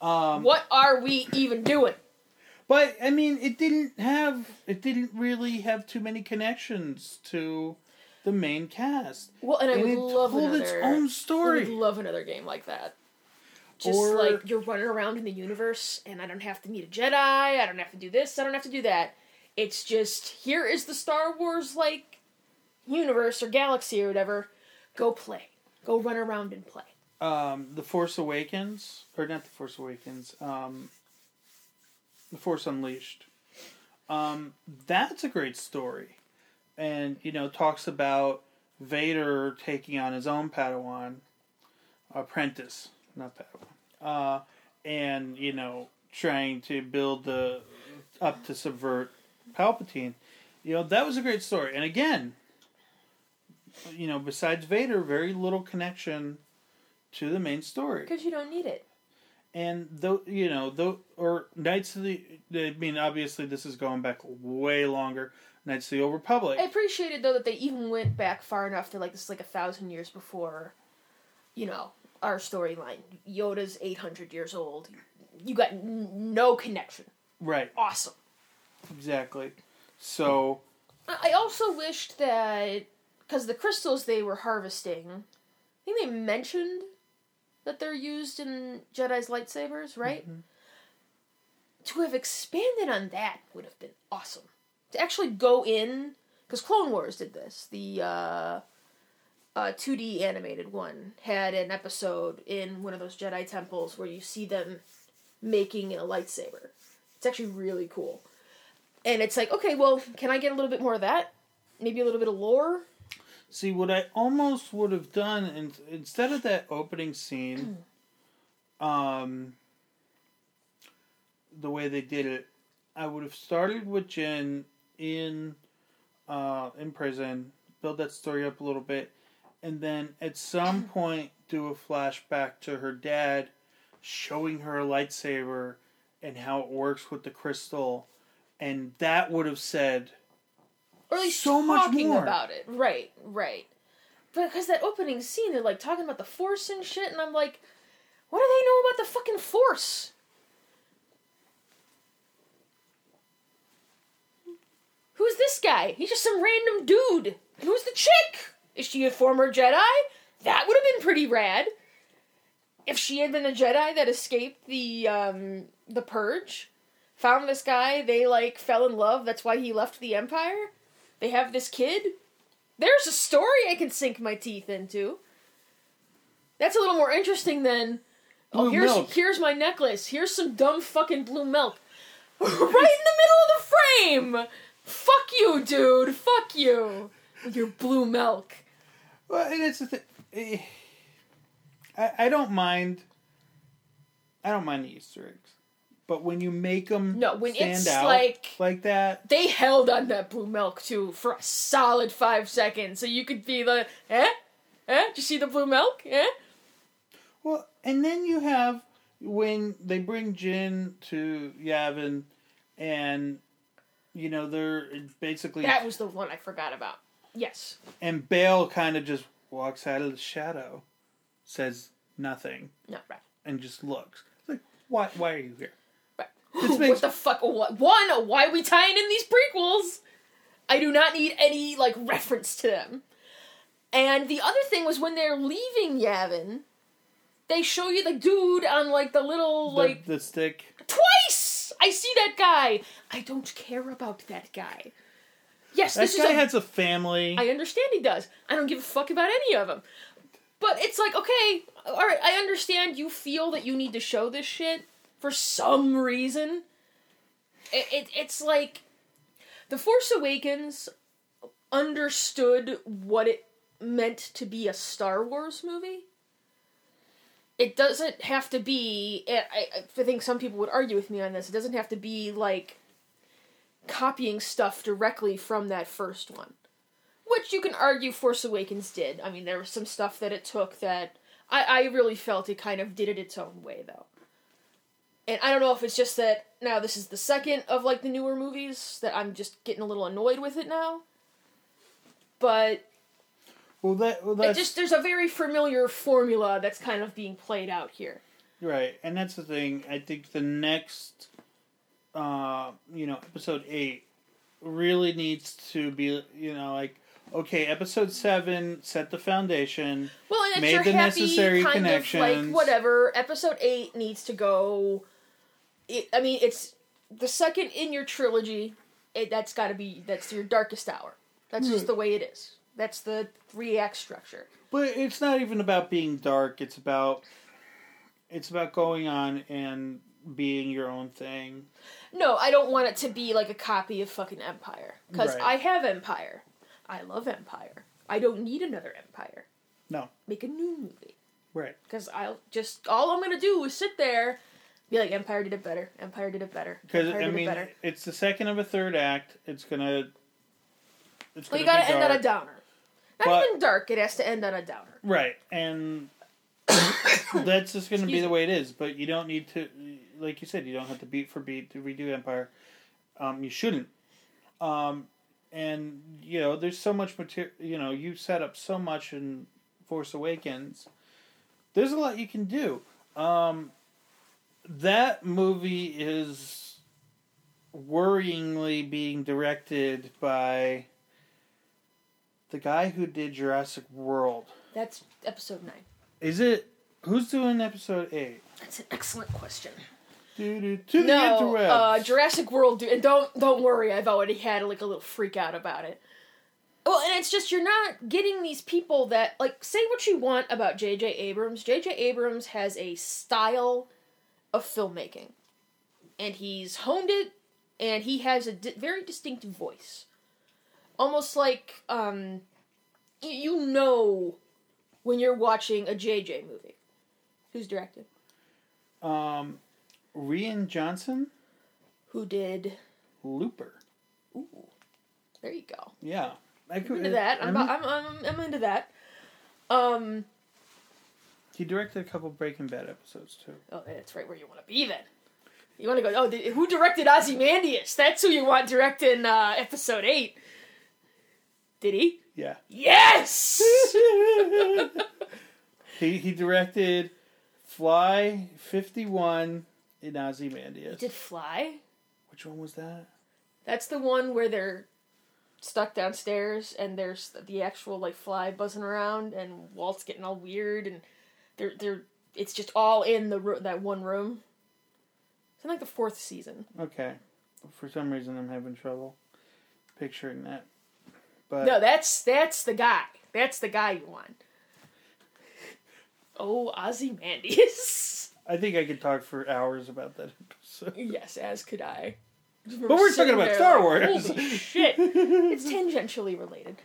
B: Um
A: What are we even doing?
B: But I mean it didn't have it didn't really have too many connections to the main cast.
A: Well, and I
B: and
A: would
B: it
A: love
B: told
A: another.
B: its own
A: I
B: story.
A: would love another game like that. Just
B: Or-
A: like you're running around in the universe, and I don't have to meet a Jedi. I don't have to do this. I don't have to do that. It's just here is the Star Wars like universe or galaxy or whatever. Go play. Go run around and play.
B: um, The Force Awakens, or not The Force Awakens, um, The Force Unleashed. Um, that's a great story, and you know talks about Vader taking on his own Padawan, apprentice, not Padawan, uh, and you know trying to build the up to subvert Palpatine. You know that was a great story, and again, you know besides Vader, very little connection to the main story.
A: Because you don't need it.
B: And though you know, though or Knights of the I mean obviously this is going back way longer. Knights of the Old Republic.
A: I appreciated though that they even went back far enough to like this is like a thousand years before, you know, our storyline. Yoda's eight hundred years old. You got n- no connection.
B: Right,
A: Awesome.
B: exactly. So
A: I I also wished that because the crystals they were harvesting, I think they mentioned that they're used in Jedi's lightsabers, right?
B: Mhm.
A: To have expanded on that would have been awesome. To actually go in, because Clone Wars did this. The uh, uh, 2D animated one had an episode in one of those Jedi temples where you see them making a lightsaber. It's actually really cool. And it's like, okay, well, can I get a little bit more of that? Maybe a little bit of lore?
B: See what I almost would have done in, instead of that opening scene, [CLEARS THROAT] um, the way they did it, I would have started with Jyn in uh, in prison, build that story up a little bit, and then at some [CLEARS THROAT] point do a flashback to her dad showing her a lightsaber and how it works with the crystal, and that would have said
A: Or at least
B: So much
A: talking
B: more.
A: about it. Right, right. But because that opening scene, they're like talking about the Force and shit, and I'm like, what do they know about the fucking Force? Who's this guy? He's just some random dude. And who's the chick? Is she a former Jedi? That would have been pretty rad. If she had been a Jedi that escaped the um the purge, found this guy, they like fell in love, that's why he left the Empire. They have this kid. There's a story I can sink my teeth into. That's a little more interesting than oh
B: Blue
A: here's
B: milk.
A: here's my necklace. Here's some dumb fucking blue milk. [LAUGHS] right in the middle of the frame. Fuck you, dude. Fuck you. With your blue milk.
B: Well, and it's the thing. eh, I I don't mind. I don't mind the Easter eggs, but when you make them
A: No, when
B: stand
A: it's
B: out
A: like-
B: like that,
A: They held on that blue milk too for a solid five seconds, so you could be the eh, eh. Did you see the blue milk? Eh.
B: well, and then you have when they bring Jyn to Yavin, and you know they're basically
A: That was the one I forgot about. Yes.
B: and Bail kind of just walks out of the shadow, says nothing,
A: No, right.
B: and just looks. It's like, why? Why are you here? This [LAUGHS] makes-
A: what the fuck? What? One, why are we tying in these prequels? I do not need any like reference to them. And the other thing was when they're leaving Yavin, they show you the dude on like the little
B: The,
A: like
B: the stick.
A: twice. I see that guy. I don't care about that guy. Yes,
B: That
A: this
B: guy
A: is a
B: has a family.
A: I understand he does. I don't give a fuck about any of them. But it's like, okay, all right, I understand you feel that you need to show this shit for some reason. It, it it's like The Force Awakens understood what it meant to be a Star Wars movie. It doesn't have to be. I, I think some people would argue with me on this. It doesn't have to be like copying stuff directly from that first one. Which you can argue Force Awakens did. I mean, there was some stuff that it took that I, I really felt it kind of did it its own way, though. And I don't know if it's just that now this is the second of like the newer movies that I'm just getting a little annoyed with it now. But
B: well, that well, that's
A: just there's a very familiar formula that's kind of being played out here.
B: right, and that's the thing. I think the next, uh, you know, episode eight really needs to be, you know, like okay, episode seven set the foundation.
A: Well, and it's
B: Made
A: your
B: the
A: happy
B: necessary
A: kind of like
B: connections.
A: whatever. Episode eight needs to go. It, I mean, it's the second in your trilogy. It, that's got to be that's your darkest hour. That's just
B: hmm.
A: the way it is. That's the three act structure.
B: But it's not even about being dark. It's about it's about going on and being your own thing.
A: No, I don't want it to be like a copy of fucking Empire because
B: Right.
A: I have Empire. I love Empire. I don't need another Empire.
B: No.
A: Make a new movie.
B: Right.
A: Because I'll just all I'm gonna do is sit there, be like Empire did it better. Empire did it better.
B: Because I
A: did it
B: mean, it's the second of a third act. It's gonna. It's
A: Well, you
B: gonna
A: gotta
B: be
A: end on a downer. Not
B: But-
A: even dark. It has to end on a downer.
B: Right, and [COUGHS] that's just going to be the way it is. But you don't need to, like you said, you don't have to beat for beat to redo Empire. Um, you shouldn't. Um, and you know, there's so much material. You know, you set up so much in Force Awakens. There's a lot you can do. Um, that movie is worryingly being directed by the guy who did Jurassic World.
A: That's episode nine.
B: Is it who's doing episode eight?
A: That's an excellent question.
B: Doo doo to the
A: No, uh, Jurassic World. do- And don't don't worry. I've already had like a little freak out about it. Well, and it's just you're not getting these people that like say what you want about J.J. Abrams. J.J. Abrams has a style of filmmaking, and he's honed it, and he has a di- very distinctive voice, almost like um, y- you know when you're watching a J.J. movie. Who's directed?
B: um, Rian Johnson,
A: Who did?
B: Looper.
A: Ooh, there you go.
B: Yeah, I
A: I'm into that. I'm, I'm, I'm, I'm into that. Um,
B: he directed a couple Breaking Bad episodes too.
A: oh, that's right where you want to be then. You want to go? Oh, did, who directed Ozymandias? That's who you want directing uh, episode eight. Did he?
B: Yeah,
A: Yes. [LAUGHS]
B: he he directed Fly Fifty One in Ozymandias.
A: did Fly?
B: Which one was that?
A: That's the one where they're stuck downstairs and there's the actual like fly buzzing around and Walt's getting all weird and they're they're it's just all in the ro- that one room. It's in like the fourth season.
B: Okay, for some reason I'm having trouble picturing that. But
A: No, that's that's the guy. That's the guy you want. [LAUGHS] Oh, Ozymandias. [LAUGHS]
B: I think I could talk for hours about that episode.
A: yes, as could I.
B: But we're talking about Star Wars.
A: Holy shit! [LAUGHS] It's tangentially related,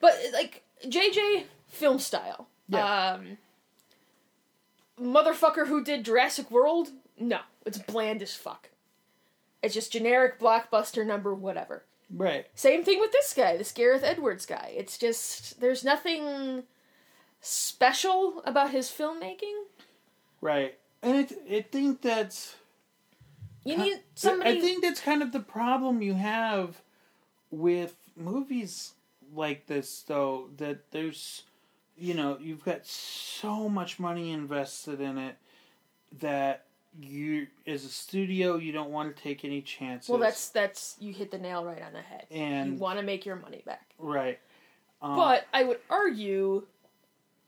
A: but like JJ film style.
B: Yeah.
A: Um, motherfucker who did Jurassic World? No, it's bland as fuck. It's just generic blockbuster number whatever.
B: Right.
A: Same thing with this guy, this Gareth Edwards guy. It's just there's nothing special about his filmmaking.
B: Right. And I, I think that's.
A: You need somebody.
B: I think that's kind of the problem you have with movies like this, though, that there's. You know, you've got so much money invested in it that you, as a studio, you don't want to take any chances.
A: well, that's that's you hit the nail right on the head.
B: And you
A: want to make your money back.
B: Right. Um,
A: But I would argue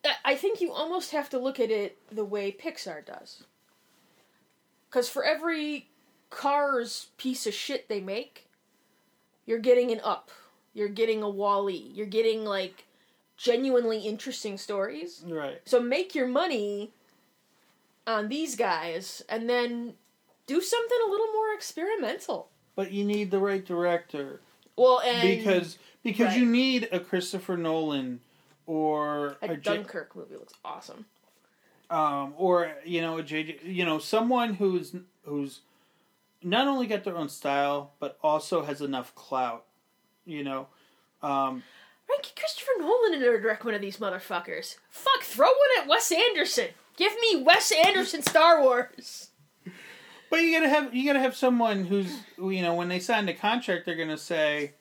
A: that I think you almost have to look at it the way Pixar does. Because for every Cars piece of shit they make, you're getting an Up, you're getting a Wally, you're getting like genuinely interesting stories.
B: right.
A: So make your money on these guys and then do something a little more experimental.
B: But you need the right director
A: Well, and
B: because because you need a Christopher Nolan or
A: a Dunkirk movie looks awesome.
B: um, or you know a JJ, you know someone who's who's not only got their own style but also has enough clout. You know, um,
A: Right, get Christopher Nolan in to direct one of these motherfuckers. Fuck, throw one at Wes Anderson. Give me Wes Anderson Star Wars.
B: but you gotta have you gotta have someone who's you know when they sign the contract they're gonna say,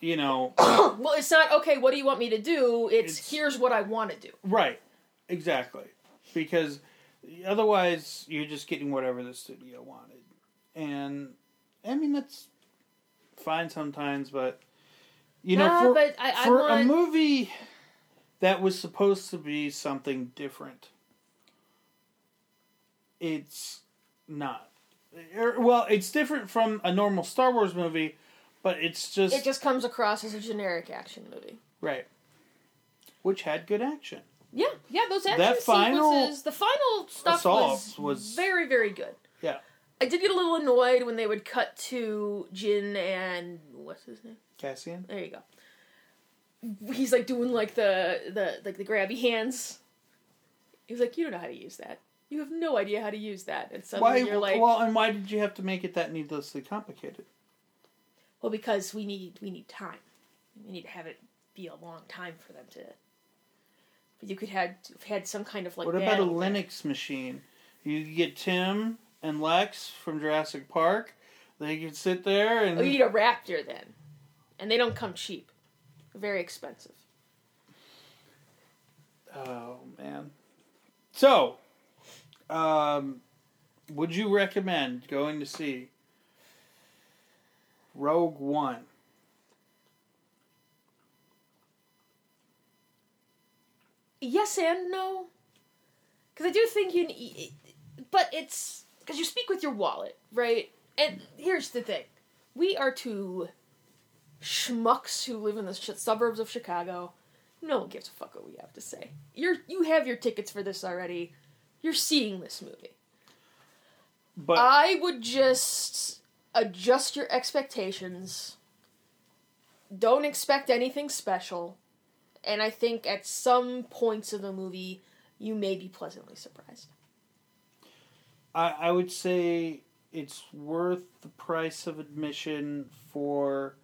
B: you know, [COUGHS]
A: well, it's not okay. What do you want me to do? It's,
B: It's-
A: here's what I want to do.
B: right, exactly, because otherwise you're just getting whatever the studio wanted, and I mean that's fine sometimes, but you know
A: Nah,
B: for
A: but I, I
B: for
A: want.
B: a movie that was supposed to be something different, it's not. Er, Well, it's different from a normal Star Wars movie, but it's just,
A: it just comes across as a generic action movie.
B: right, which had good action.
A: Yeah, yeah. Those action
B: That final
A: sequences, the final stuff was,
B: was-
A: very, very good.
B: Yeah.
A: I did get a little annoyed when they would cut to Jyn and what's his name?
B: Cassian.
A: There you go. He's like doing like the the like the grabby hands. He was like, you don't know how to use that. You have no idea how to use that. And suddenly
B: Why?
A: you're like,
B: well, and why did you have to make it that needlessly complicated?
A: well, because we need we need time. We need to have it be a long time for them to. But you could have had some kind of like.
B: what about a
A: there.
B: Linux machine? You could get Tim and Lex from Jurassic Park. They could sit there and
A: Oh, you need a raptor then, and they don't come cheap. They're very expensive.
B: Oh man. So, um, would you recommend going to see Rogue One?
A: Yes and no. Because I do think you. But it's. Because you speak with your wallet, right? And here's the thing we are two schmucks who live in the sh- suburbs of Chicago. No one gives a fuck what we have to say. You're you have your tickets for this already. You're seeing this movie.
B: But
A: I would just adjust your expectations. Don't expect anything special. And I think at some points of the movie, you may be pleasantly surprised.
B: I, I would say it's worth the price of admission for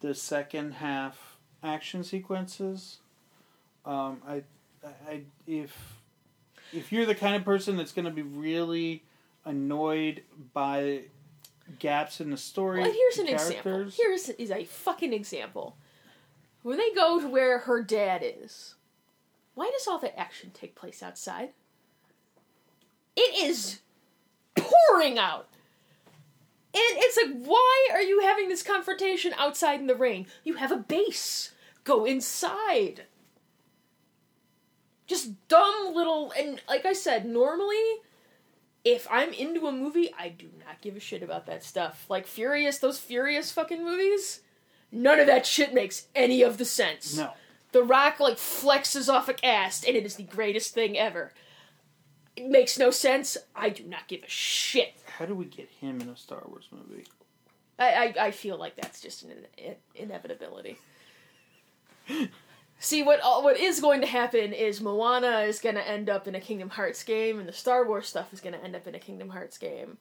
B: the second half action sequences. Um, I, I, if if you're the kind of person that's going to be really annoyed by gaps in the story,
A: Well, here's an example. Here's is a fucking example. When they go to where her dad is, why does all the action take place outside? It is pouring out. And it's like, why are you having this confrontation outside in the rain? You have a base. Go inside. Just dumb little. And like I said, normally, if I'm into a movie, I do not give a shit about that stuff. Like Furious, those Furious fucking movies, none of that shit makes any of the sense.
B: No.
A: The Rock like flexes off a cast, and it is the greatest thing ever. It makes no sense. I do not give a shit.
B: How do we get him in a Star Wars movie?
A: I, I, I feel like that's just an in- inevitability. [LAUGHS] See what uh, what is going to happen is Moana is going to end up in a Kingdom Hearts game, and the Star Wars stuff is going to end up in a Kingdom Hearts game,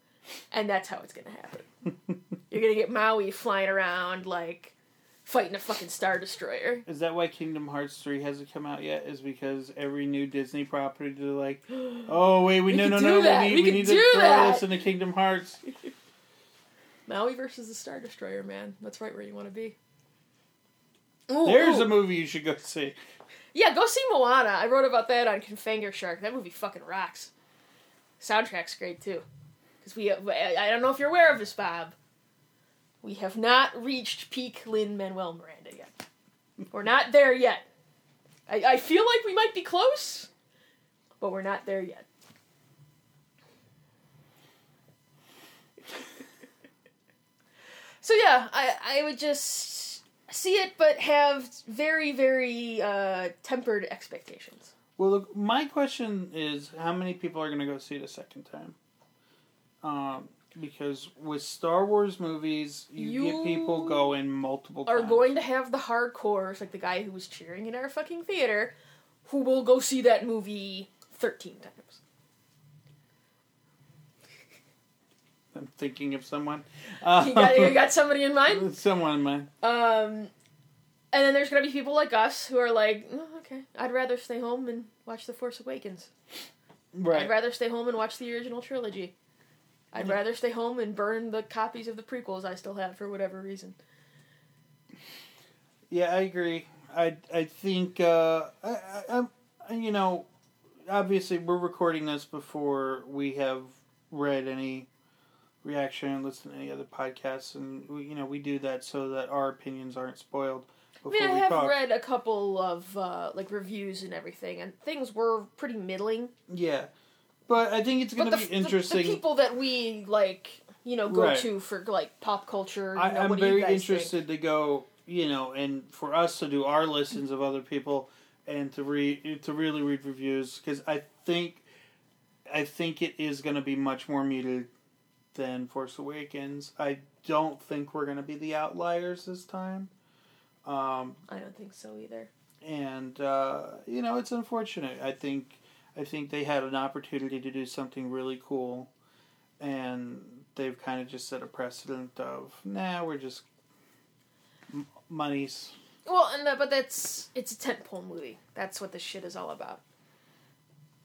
A: and that's how it's going to happen. [LAUGHS] You're going to get Maui flying around like fighting a fucking star destroyer.
B: Is that why Kingdom Hearts three hasn't come out yet? Is because every new Disney property they're like, [GASPS] oh wait, we,
A: We
B: no no no,
A: that.
B: we need
A: We
B: we, need to throw
A: that.
B: this into Kingdom Hearts. [LAUGHS]
A: Maui versus the Star Destroyer, man. That's right where you want to be. Ooh,
B: There's
A: ooh.
B: a movie you should go see.
A: Yeah, go see Moana. I wrote about that on Confanger Shark. That movie fucking rocks. Soundtrack's great too. Because we, uh, I I don't know if you're aware of this, Bob. We have not reached peak Lin Manuel Miranda yet. We're not there yet. I, I feel like we might be close, but we're not there yet. so yeah, I I would just see it, but have very very uh, tempered expectations.
B: Well, look, my question is, how many people are going to go see it a second time? Um, because with Star Wars movies, you,
A: You
B: get people going multiple
A: Are
B: times.
A: going to have the hardcores, like the guy who was cheering in our fucking theater, who will go see that movie thirteen times.
B: I'm thinking of someone. Uh,
A: You got, you got [LAUGHS] somebody in mind?
B: someone in mind.
A: Um, and then there's gonna be people like us who are like, oh, okay, I'd rather stay home and watch The Force Awakens.
B: Right.
A: I'd rather stay home and watch the original trilogy. I'd
B: Yeah.
A: rather stay home and burn the copies of the prequels I still have for whatever reason.
B: Yeah, I agree. I I think uh, I, I I'm you know obviously we're recording this before we have read any reaction, listened to any other podcasts, and we, you know we do that so that our opinions aren't spoiled
A: I mean, I
B: we
A: have
B: talk.
A: read a couple of uh, like reviews and everything, and things were pretty middling.
B: Yeah, but I think it's going to be
A: the-
B: interesting.
A: The, people that we like, you know, go
B: Right.
A: to for like pop culture. You
B: I,
A: know,
B: I'm
A: what do you
B: very
A: guys think?
B: interested to go, you know, and for us to do our listens of other people and to read to really read reviews because I think I think it is going to be much more muted than Force Awakens. I don't think we're going to be the outliers this time. Um,
A: I don't think so either.
B: and uh, you know it's unfortunate. I think I think they had an opportunity to do something really cool, and they've kind of just set a precedent of nah, we're just m- monies.
A: Well, and that, but that's it's a tentpole movie. That's what this shit is all about.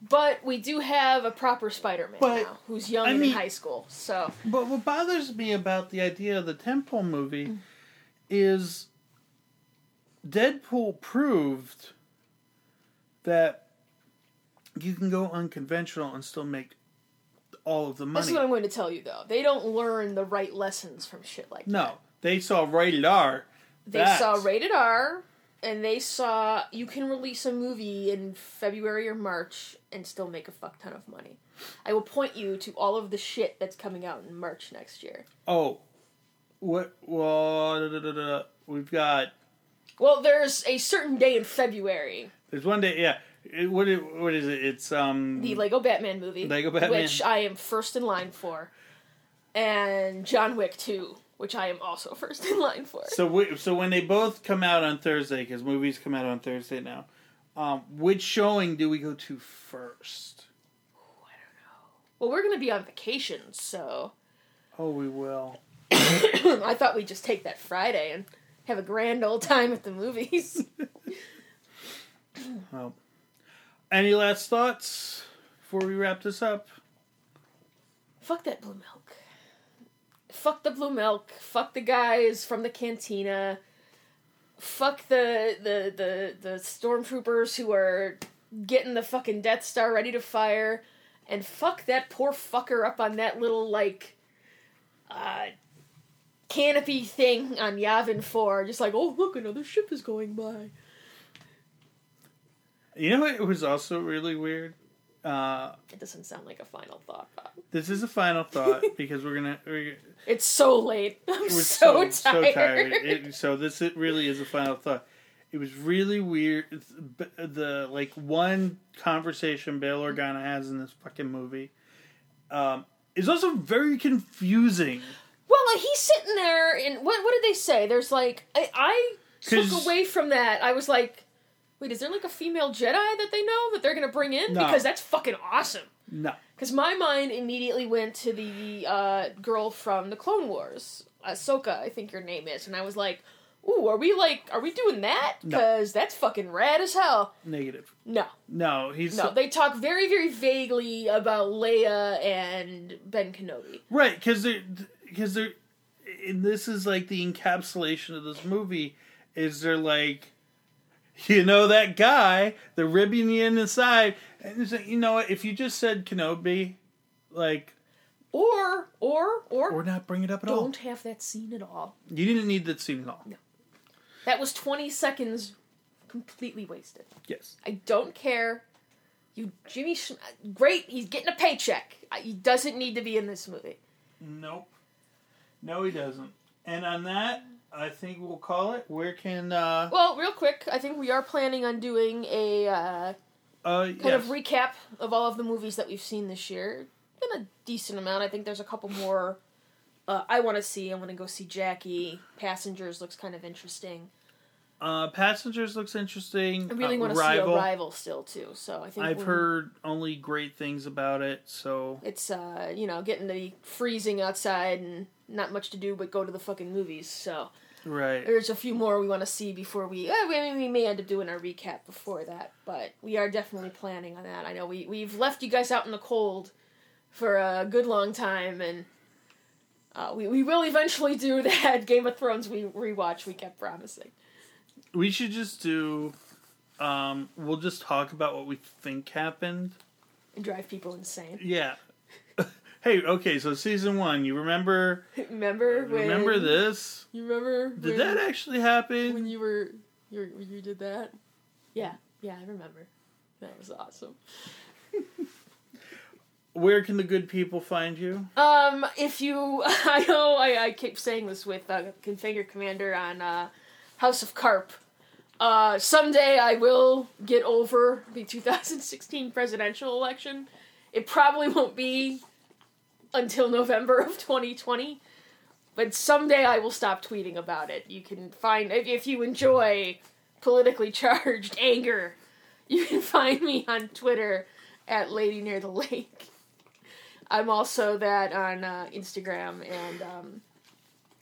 A: But we do have a proper Spider-Man
B: But,
A: now, who's young
B: I
A: and
B: mean-
A: in high school. So
B: But what bothers me about the idea of the tentpole movie
A: Mm.
B: is Deadpool proved that you can go unconventional and still make all of the money.
A: this is what I'm going to tell you, though. They don't learn the right lessons from shit like that.
B: No, they saw rated R.
A: They
B: That's-
A: saw rated R, and they saw you can release a movie in February or March and still make a fuck ton of money. I will point you to all of the shit that's coming out in March next year.
B: Oh, what? Well, da, da, da. we've got.
A: Well, there's a certain day in February,
B: There's one day. Yeah. It, what? It, what is it? It's um.
A: the Lego Batman movie,
B: Lego Batman.
A: which I am first in line for, and John Wick 2, which I am also [LAUGHS] first in line for.
B: So we, so when they both come out on Thursday, because movies come out on Thursday now, um, which showing do we go to first? I don't know.
A: Well, we're gonna be on vacation, so
B: Oh, we will. [COUGHS]
A: I thought we'd just take that Friday and have a grand old time at the movies. [LAUGHS]
B: Well, any last thoughts before we wrap this up?
A: Fuck that blue milk. Fuck the blue milk. Fuck the guys from the cantina. Fuck the the the the stormtroopers who are getting the fucking Death Star ready to fire, and fuck that poor fucker up on that little like uh canopy thing on Yavin Four, just like oh look another ship is going by.
B: You know what was also really weird? Uh,
A: It doesn't sound like a final thought. Bob.
B: this is a final thought [LAUGHS] because we're gonna we're,
A: It's so late. [LAUGHS] I'm
B: we're
A: so,
B: so,
A: tired.
B: so tired. It, [LAUGHS] so this it really is a final thought. It was really weird. The, like one conversation Bail Organa has in this fucking movie um, is also very confusing.
A: Well, like he's sitting there, and what what did they say? There's like I, I took away from that. I was like, wait, is there like a female Jedi that they know that they're gonna bring in?
B: No.
A: Because that's fucking awesome.
B: No,
A: Because my mind immediately went to the uh, girl from the Clone Wars, Ahsoka, I think your name is, and I was like, ooh, are we like, are we doing that?
B: No.
A: Because that's fucking rad as hell.
B: negative.
A: No,
B: No, he's
A: no, they talk very, very vaguely about Leia and Ben Kenobi.
B: Right, because they're because they're and this is like the encapsulation of this movie is they're like, you know that guy, they're ribbing you in the side, and like, you know what? If you just said Kenobi, like,
A: Or, or, or,
B: or not bring it up at all.
A: don't have that scene at all.
B: You didn't need that scene at all.
A: That That was 20 seconds completely wasted.
B: Yes.
A: I don't care. You, Jimmy, great. He's getting a paycheck. He doesn't need to be in this movie.
B: Nope. No, he doesn't. And on that, I think we'll call it. Where can uh
A: Well, real quick, I think we are planning on doing a uh,
B: uh
A: kind
B: yes.
A: of recap of all of the movies that we've seen this year. Been a decent amount. I think there's a couple more uh, I want to see. I want to go see Jackie. Passengers looks kind of interesting.
B: uh Passengers looks interesting.
A: I really
B: uh,
A: want to see Arrival still too. So I think
B: I've heard only great things about it, so
A: it's uh you know getting to be freezing outside and not much to do but go to the fucking movies. So
B: right.
A: there's a few more we want to see before we. Uh, we, we may end up doing our recap before that, but we are definitely planning on that. I know we we've left you guys out in the cold for a good long time, and uh, we we will eventually do [LAUGHS] that Game of Thrones we rewatch. We kept promising.
B: We should just do um we'll just talk about what we think happened.
A: And drive people insane.
B: Yeah. Hey, okay, so season 1, you remember [LAUGHS]
A: Remember when?
B: remember this?
A: You remember?
B: Did
A: when,
B: that actually happen?
A: when you were you were, you did that? Yeah, yeah, I remember. That was awesome. [LAUGHS]
B: Where can the good people find you?
A: Um, if you, [LAUGHS] I know I, I keep saying this with uh, Configure Commander on uh, House of Carp. Uh, someday I will get over the 2016 presidential election. It probably won't be until November of 2020, but someday I will stop tweeting about it. You can find if, if you enjoy politically [LAUGHS] charged anger, you can find me on Twitter at Lady Near the Lake. I'm also that on uh, Instagram, and um,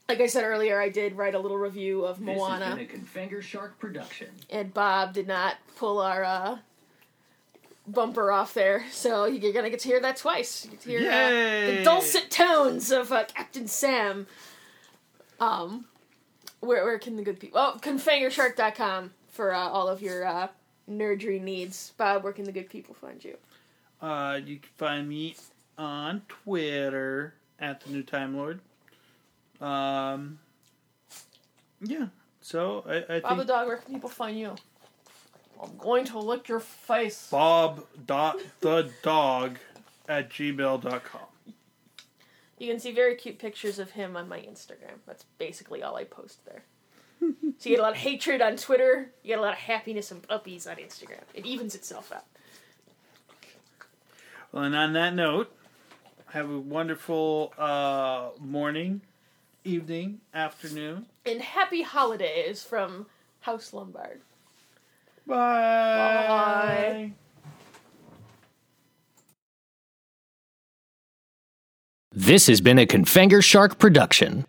A: like I said earlier, I did write a little review of
C: This has
A: Moana,
C: been a Confanger Shark production.
A: and Bob did not pull our uh, bumper off there, so you're gonna get to hear that twice. You get to hear uh, the dulcet tones of uh, Captain Sam. Um, where where can the good people? Oh, confangershark.com for uh, all of your uh, nerdery needs. Bob, where can the good people find you?
B: Uh, you can find me on Twitter at the New Time Lord. Um, yeah. So I, I
A: Bob the dog, where can people find you? I'm going to lick your face.
B: Bob dot the dog at gmail.com.
A: You can see very cute pictures of him on my Instagram. That's basically all I post there. so you get a lot of hatred on Twitter. You get a lot of happiness and puppies on Instagram. It evens itself out.
B: Well, and on that note, have a wonderful uh, morning, evening, afternoon.
A: And happy holidays from House Lombard.
B: Bye.
A: Bye.
C: This has been a Confanger Shark production.